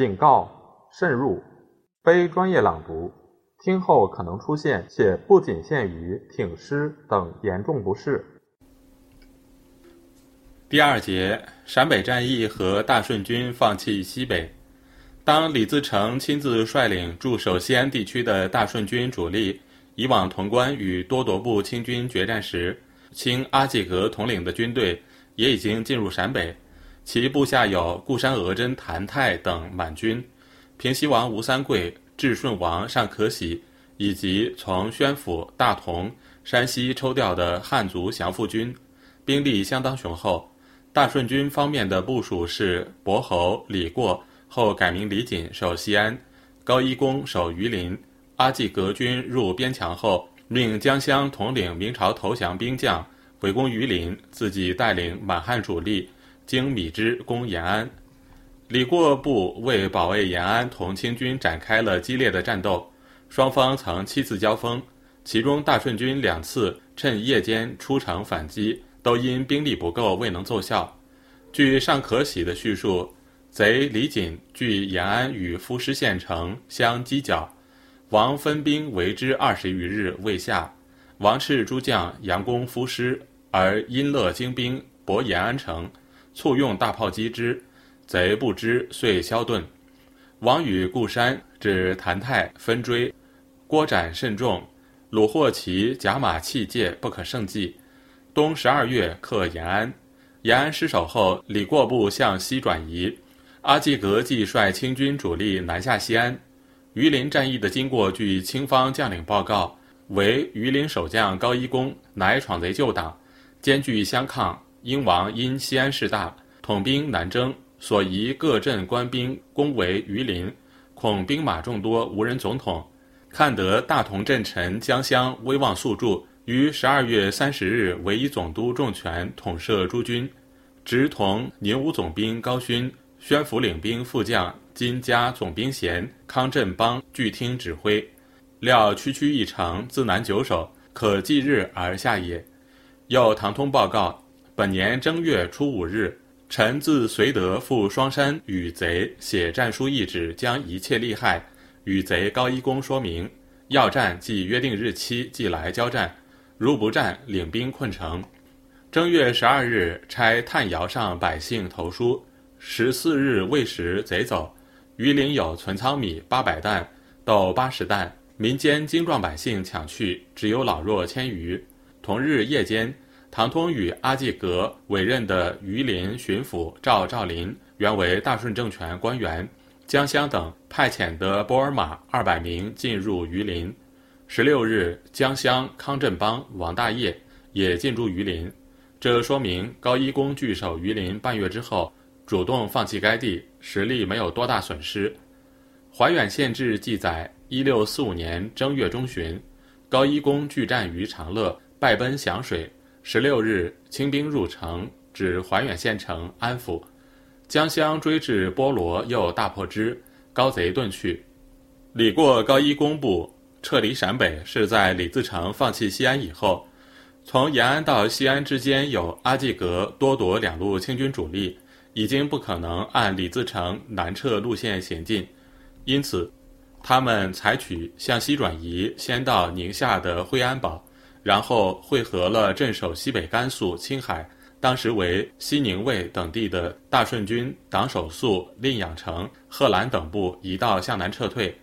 警告：慎入，非专业朗读，听后可能出现且不仅限于挺尸等严重不适。第二节，陕北战役和大顺军放弃西北。当李自成亲自率领驻守西安地区的大顺军主力以往潼关与多铎部清军决战时，清阿济格统领的军队也已经进入陕北，其部下有固山额真、谭泰等满军，平西王吴三桂、至顺王尚可喜，以及从宣府、大同、山西抽调的汉族降附军，兵力相当雄厚。大顺军方面的部署是：伯侯李过。后改名李锦守西安，高一公守榆林。阿济格军入边墙后，命江襄统领明朝投降兵将围攻榆林，自己带领满汉主力经米脂攻延安。李过部为保卫延安，同清军展开了激烈的战斗，双方曾七次交锋，其中大顺军两次趁夜间出城反击，都因兵力不够未能奏效。据尚可喜的叙述。贼李锦据延安与夫师县城相犄角，王分兵围之二十余日未下。王斥诸将佯攻夫师，而殷乐精兵博延安城，簇用大炮击之，贼不知，遂消遁。王与固山指谭泰分追，郭展甚众，虏获其甲马器械不可胜计。冬十二月克延安，延安失守后，李过部向西转移。阿济格即率清军主力南下西安。榆林战役的经过，据清方将领报告，为榆林守将高一公乃闯贼旧党，兼具相抗。英王因西安势大，统兵南征，所移各镇官兵攻围榆林，恐兵马众多无人总统。看得大同镇臣江襄威望素著，于十二月三十日委以总督重权统摄诸军，直同宁武总兵高勋。宣府领兵副将金家总兵衔康振邦据听指挥，料区区一城，自南九守，可继日而下也。又唐通报告，本年正月初五日，臣自绥德赴双山与贼写战书一纸，将一切利害与贼高一公说明，要战即约定日期即来交战，如不战，领兵困城。正月十二日，差探窑上百姓投书。十四日未时，贼走。榆林有存仓米八百担，豆八十担，民间精壮百姓抢去，只有老弱千余。同日夜间，唐通与阿济格委任的榆林巡抚赵兆林，原为大顺政权官员，江襄等派遣的波尔马二百名进入榆林。十六日，江襄、康振邦、王大业也进驻榆林。这说明高一公据守榆林半月之后。主动放弃该地，实力没有多大损失。怀远县志记载：一六四五年正月中旬，高一公拒战于长乐，败奔响水。十六日，清兵入城，指怀远县城安抚。江襄追至波罗，又大破之，高贼遁去。李过高一公部撤离陕北，是在李自成放弃西安以后。从延安到西安之间有阿济格、多铎两路清军主力。已经不可能按李自成南撤路线行进，因此，他们采取向西转移，先到宁夏的惠安堡，然后汇合了镇守西北甘肃、青海，当时为西宁卫等地的大顺军党首肃、令养成、贺兰等部，一道向南撤退。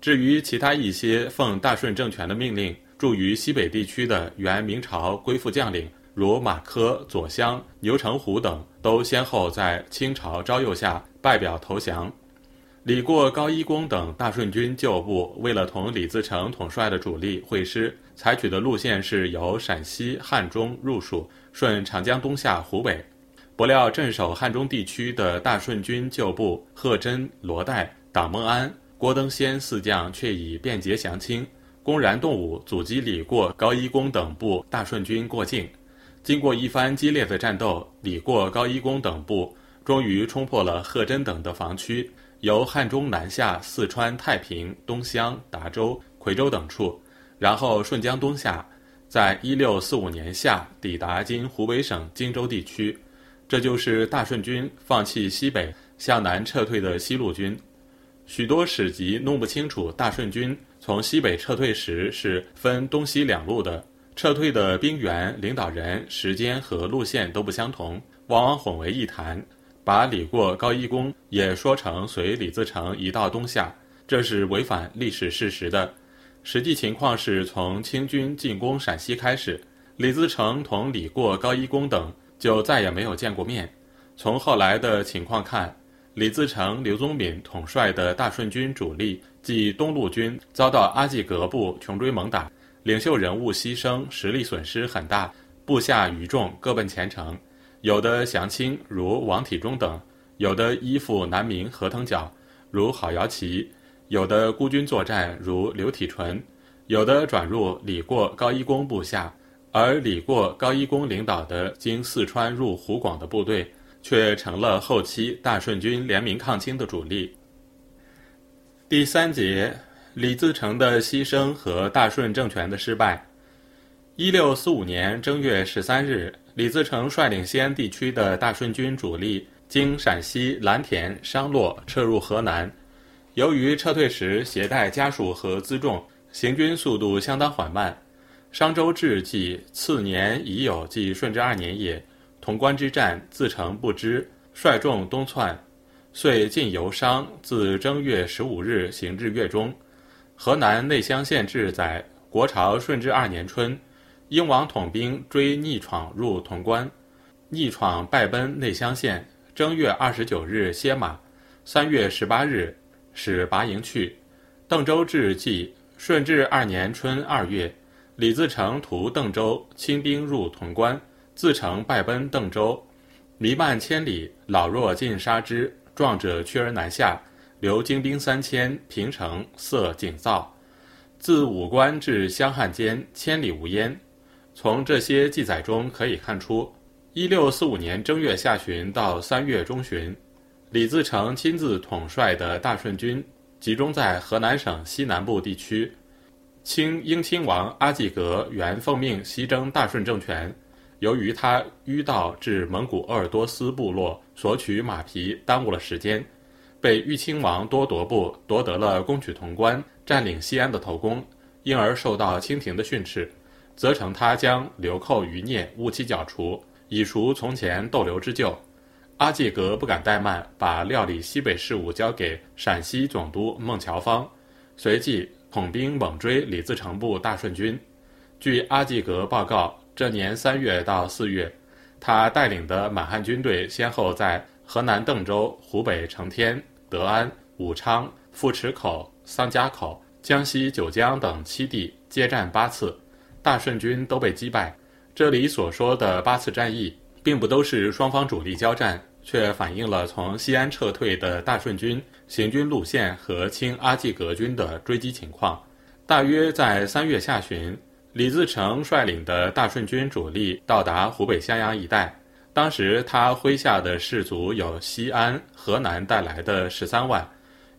至于其他一些奉大顺政权的命令驻于西北地区的原明朝归附将领。如马科、左相、牛成虎等，都先后在清朝招诱下拜表投降。李过、高一公等大顺军旧部，为了同李自成统帅的主力会师，采取的路线是由陕西汉中入蜀，顺长江东下湖北。不料镇守汉中地区的大顺军旧部贺真、罗岱、党孟安、郭登仙四将，却已便捷降清，公然动武，阻击李过、高一公等部大顺军过境。经过一番激烈的战斗，李过、高一公等部终于冲破了贺真等的防区，由汉中南下四川太平、东乡、达州、夔州等处，然后顺江东下，在一六四五年夏抵达今湖北省荆州地区。这就是大顺军放弃西北，向南撤退的西路军。许多史籍弄不清楚大顺军从西北撤退时是分东西两路的，撤退的兵员、领导人、时间和路线都不相同，往往混为一谈，把李过、高一公也说成随李自成一道东下，这是违反历史事实的。实际情况是从清军进攻陕西开始，李自成同李过、高一公等就再也没有见过面。从后来的情况看。李自成、刘宗敏统帅的大顺军主力即东路军遭到阿济格部穷追猛打，领袖人物牺牲，实力损失很大，部下余众各奔前程，有的降清如王体中等，有的依附南明何腾蛟如郝瑶琪，有的孤军作战如刘体纯，有的转入李过、高一公部下，而李过、高一公领导的经四川入湖广的部队。却成了后期大顺军联名抗清的主力。第三节，李自成的牺牲和大顺政权的失败。一六四五年正月十三日，李自成率领西安地区的大顺军主力经陕西蓝田、商洛撤入河南。由于撤退时携带家属和辎重，行军速度相当缓慢。商周至纪次年已有，即顺治二年也。潼关之战，自成不知，率众东窜，遂进游商。自正月十五日行至月中，河南内乡县志载：国朝顺治二年春，英王统兵追逆闯入潼关，逆闯败奔内乡县。正月二十九日歇马，三月十八日使拔营去。邓州志记：顺治二年春二月，李自成屠邓州，亲兵入潼关。自成败奔邓州，弥漫千里，老弱尽杀之，壮者屈而南下，留精兵三千，平城塞井灶。自武关至湘汉间，千里无烟。从这些记载中可以看出，一六四五年正月下旬到三月中旬，李自成亲自统帅的大顺军集中在河南省西南部地区。清英亲王阿济格原奉命西征大顺政权。由于他迂道至蒙古鄂尔多斯部落索取马匹，耽误了时间，被豫亲王多铎部夺得了攻取潼关、占领西安的头功，因而受到清廷的训斥，责成他将流寇余孽务期剿除，以赎从前逗留之旧。阿济格不敢怠慢，把料理西北事务交给陕西总督孟乔芳，随即统兵猛追李自成部大顺军。据阿济格报告。这年三月到四月，他带领的满汉军队先后在河南邓州、湖北承天、德安、武昌、富池口、桑家口、江西九江等七地接战八次，大顺军都被击败。这里所说的八次战役，并不都是双方主力交战，却反映了从西安撤退的大顺军行军路线和清阿济格军的追击情况。大约在三月下旬。李自成率领的大顺军主力到达湖北襄阳一带，当时他麾下的士卒有西安、河南带来的十三万，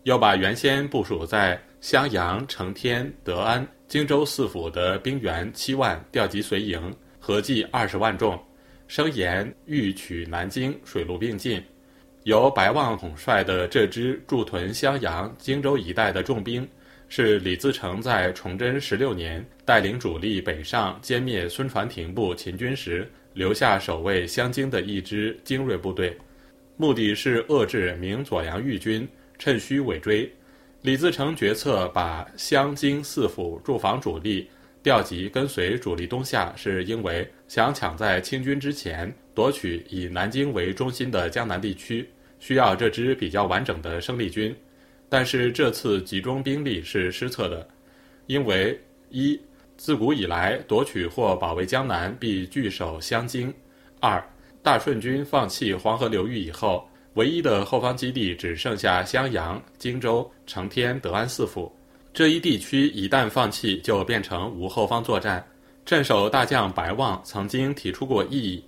又把原先部署在襄阳、承天、德安、荆州四府的兵员七万调集随营，合计二十万众，声言欲取南京，水陆并进。由白望统帅的这支驻屯襄阳、荆州一带的重兵。是李自成在崇祯十六年带领主力北上歼灭孙传庭部秦军时留下守卫襄京的一支精锐部队，目的是遏制明左阳豫军趁虚尾追。李自成决策把湘京四府驻防主力调集跟随主力东下，是因为想抢在清军之前夺取以南京为中心的江南地区，需要这支比较完整的生力军。但是这次集中兵力是失策的，因为一自古以来夺取或保卫江南必据守湘京；二大顺军放弃黄河流域以后，唯一的后方基地只剩下襄阳、荆州、承天、德安四府。这一地区一旦放弃，就变成无后方作战。镇守大将白望曾经提出过异议，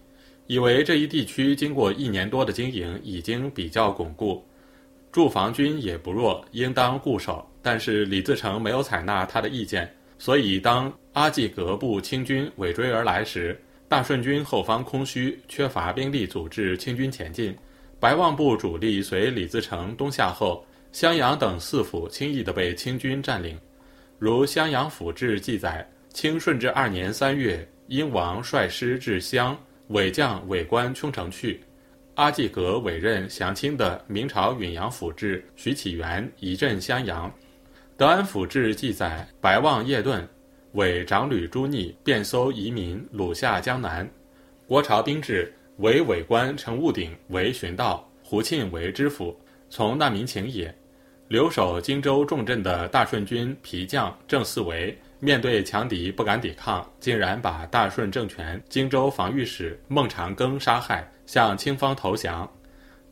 以为这一地区经过一年多的经营，已经比较巩固。驻防军也不弱，应当固守。但是李自成没有采纳他的意见，所以当阿济格部清军尾追而来时，大顺军后方空虚，缺乏兵力组织清军前进。白望部主力随李自成东下后，襄阳等四府轻易地被清军占领。如《襄阳府志》记载，清顺治二年三月，英王率师至襄，伪将伪官冲城去。阿济格委任降清的明朝允阳府志徐启元仪镇襄阳。德安府志记载，白望叶顿伪长吕朱逆遍搜移民，掳下江南。国朝兵制为伪官陈务鼎为巡道，胡庆为知府，从难民请也。留守荆州重镇的大顺军皮将郑四维，面对强敌不敢抵抗，竟然把大顺政权荆州防御使孟长庚杀害，向清方投降。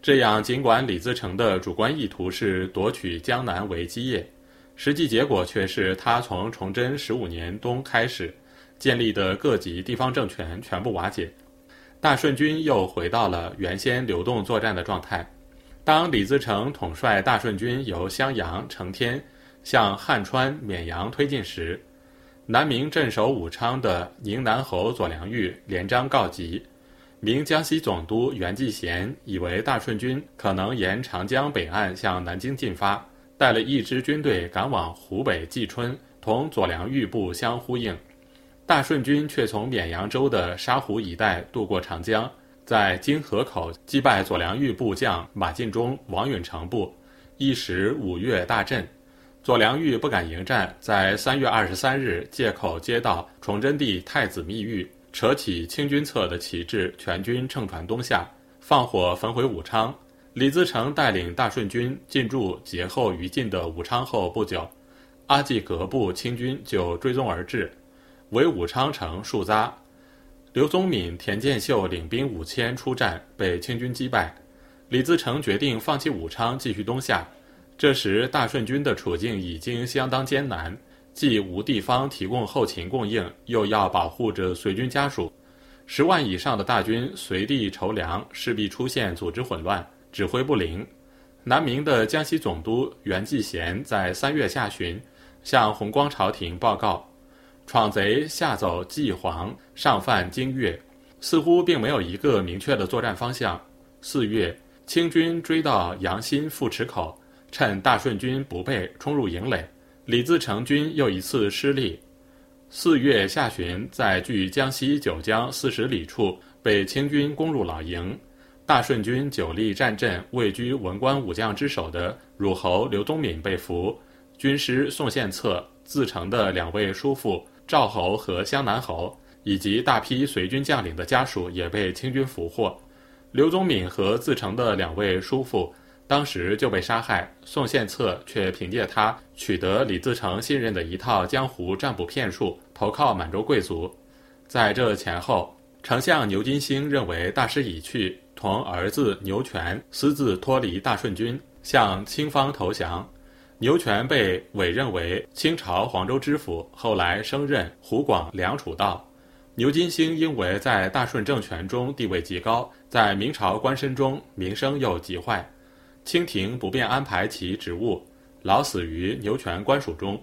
这样，尽管李自成的主观意图是夺取江南为基业，实际结果却是他从崇祯十五年冬开始建立的各级地方政权全部瓦解，大顺军又回到了原先流动作战的状态。当李自成统帅大顺军由襄阳、承天向汉川、绵阳推进时，南明镇守武昌的宁南侯左良玉连章告急。明江西总督袁继贤以为大顺军可能沿长江北岸向南京进发，带了一支军队赶往湖北蓟春，同左良玉部相呼应。大顺军却从绵阳州的沙湖一带渡过长江。在金河口击败左良玉部将马进忠、王允成部，一时五岳大震。左良玉不敢迎战，在三月二十三日借口接到崇祯帝太子密谕，扯起清军侧的旗帜，全军乘船东下，放火焚毁武昌。李自成带领大顺军进驻劫后于禁的武昌后不久，阿济格部清军就追踪而至，围武昌城数匝。刘宗敏、田建秀领兵五千出战，被清军击败。李自成决定放弃武昌，继续东下。这时，大顺军的处境已经相当艰难，既无地方提供后勤供应，又要保护着随军家属，十万以上的大军随地筹粮，势必出现组织混乱、指挥不灵。南明的江西总督袁继贤在三月下旬，向弘光朝廷报告。闯贼下走济黄，上犯京粤，似乎并没有一个明确的作战方向。四月，清军追到阳新富池口，趁大顺军不备，冲入营垒，李自成军又一次失利。四月下旬，在距江西九江四十里处，被清军攻入老营。大顺军久立战阵，位居文官武将之首的汝侯刘宗敏被俘，军师宋献策、自成的两位叔父。赵侯和湘南侯以及大批随军将领的家属也被清军俘获。刘宗敏和自成的两位叔父当时就被杀害。宋献策却凭借他取得李自成信任的一套江湖占卜骗术，投靠满洲贵族。在这前后，丞相牛金星认为大势已去，同儿子牛权私自脱离大顺军，向清方投降。牛权被委任为清朝黄州知府，后来升任湖广良储道。牛金星因为在大顺政权中地位极高，在明朝官绅中名声又极坏，清廷不便安排其职务，老死于牛权官署中。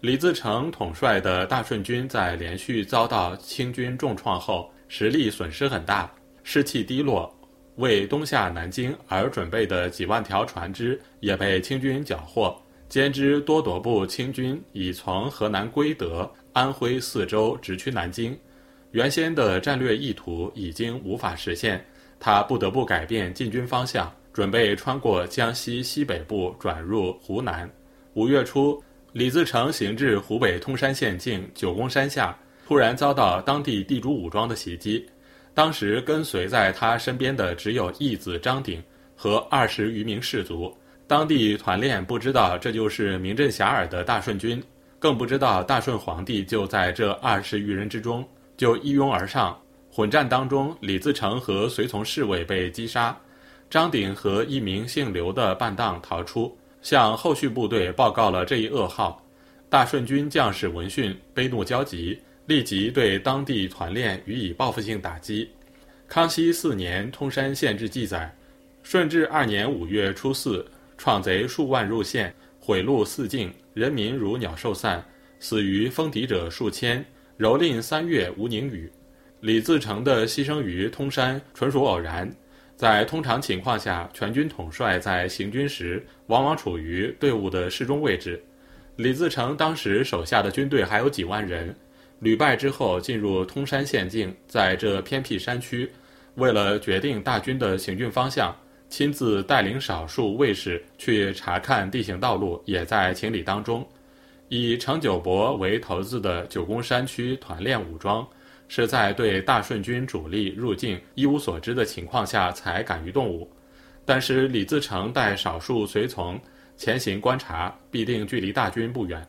李自成统帅的大顺军在连续遭到清军重创后，实力损失很大，士气低落。为东下南京而准备的几万条船只也被清军缴获，兼之多铎部清军已从河南归德、安徽四州直趋南京，原先的战略意图已经无法实现，他不得不改变进军方向，准备穿过江西西北部转入湖南。五月初，李自成行至湖北通山县境九宫山下，突然遭到当地地主武装的袭击。当时跟随在他身边的只有义子张鼎和二十余名士卒，当地团练不知道这就是名震遐迩的大顺军，更不知道大顺皇帝就在这二十余人之中，就一拥而上。混战当中，李自成和随从侍卫被击杀，张鼎和一名姓刘的伴当逃出，向后续部队报告了这一噩耗。大顺军将士闻讯，悲怒交集。立即对当地团练予以报复性打击。康熙四年通山县志记载：顺治二年五月初四，闯贼数万入县，毁路四境，人民如鸟兽散，死于风敌者数千。蹂躏三月无宁雨。李自成的牺牲于通山纯属偶然。在通常情况下，全军统帅在行军时往往处于队伍的适中位置。李自成当时手下的军队还有几万人，屡败之后进入通山县境，在这偏僻山区，为了决定大军的行军方向，亲自带领少数卫士去查看地形道路，也在情理当中。以程九伯为头子的九宫山区团练武装。是在对大顺军主力入境一无所知的情况下才敢于动武，但是李自成带少数随从前行观察，必定距离大军不远。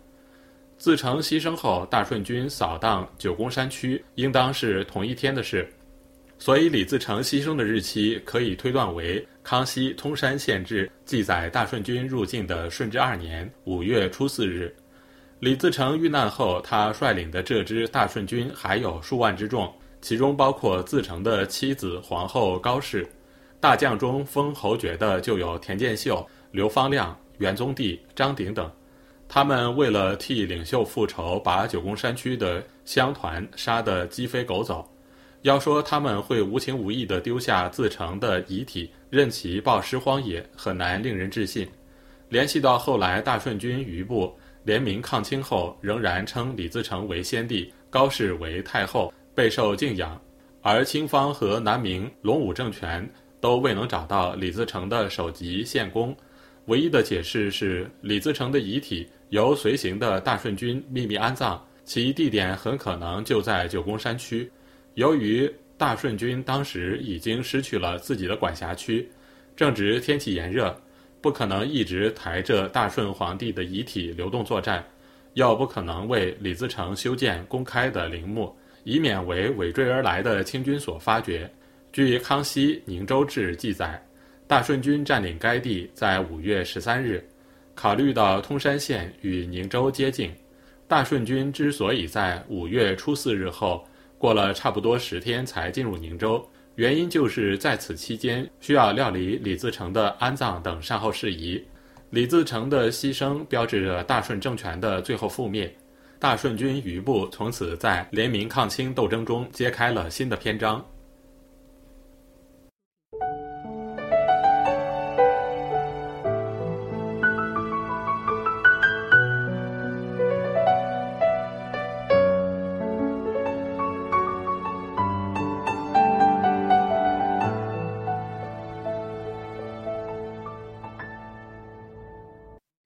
自成牺牲后，大顺军扫荡九宫山区，应当是同一天的事，所以李自成牺牲的日期可以推断为康熙通山县志记载大顺军入境的顺治二年五月初四日。李自成遇难后，他率领的这支大顺军还有数万之众，其中包括自成的妻子皇后高氏。大将中封侯爵的就有田建秀、刘方亮、元宗帝、张鼎等。他们为了替领袖复仇，把九宫山区的乡团杀得鸡飞狗走。要说他们会无情无义地丢下自成的遗体，任其暴尸荒野，很难令人置信。联系到后来大顺军余部。联名抗清后，仍然称李自成为先帝，高氏为太后，备受敬仰。而清方和南明隆武政权都未能找到李自成的首级献功，唯一的解释是李自成的遗体由随行的大顺军秘密安葬，其地点很可能就在九宫山区。由于大顺军当时已经失去了自己的管辖区，正值天气炎热。不可能一直抬着大顺皇帝的遗体流动作战，又不可能为李自成修建公开的陵墓，以免为尾追而来的清军所发觉。据《康熙宁州志》记载，大顺军占领该地在五月十三日。考虑到通山县与宁州接近，大顺军之所以在五月初四日后过了差不多十天才进入宁州。原因就是在此期间需要料理李自成的安葬等善后事宜。李自成的牺牲标志着大顺政权的最后覆灭，大顺军余部从此在联名抗清斗争中揭开了新的篇章。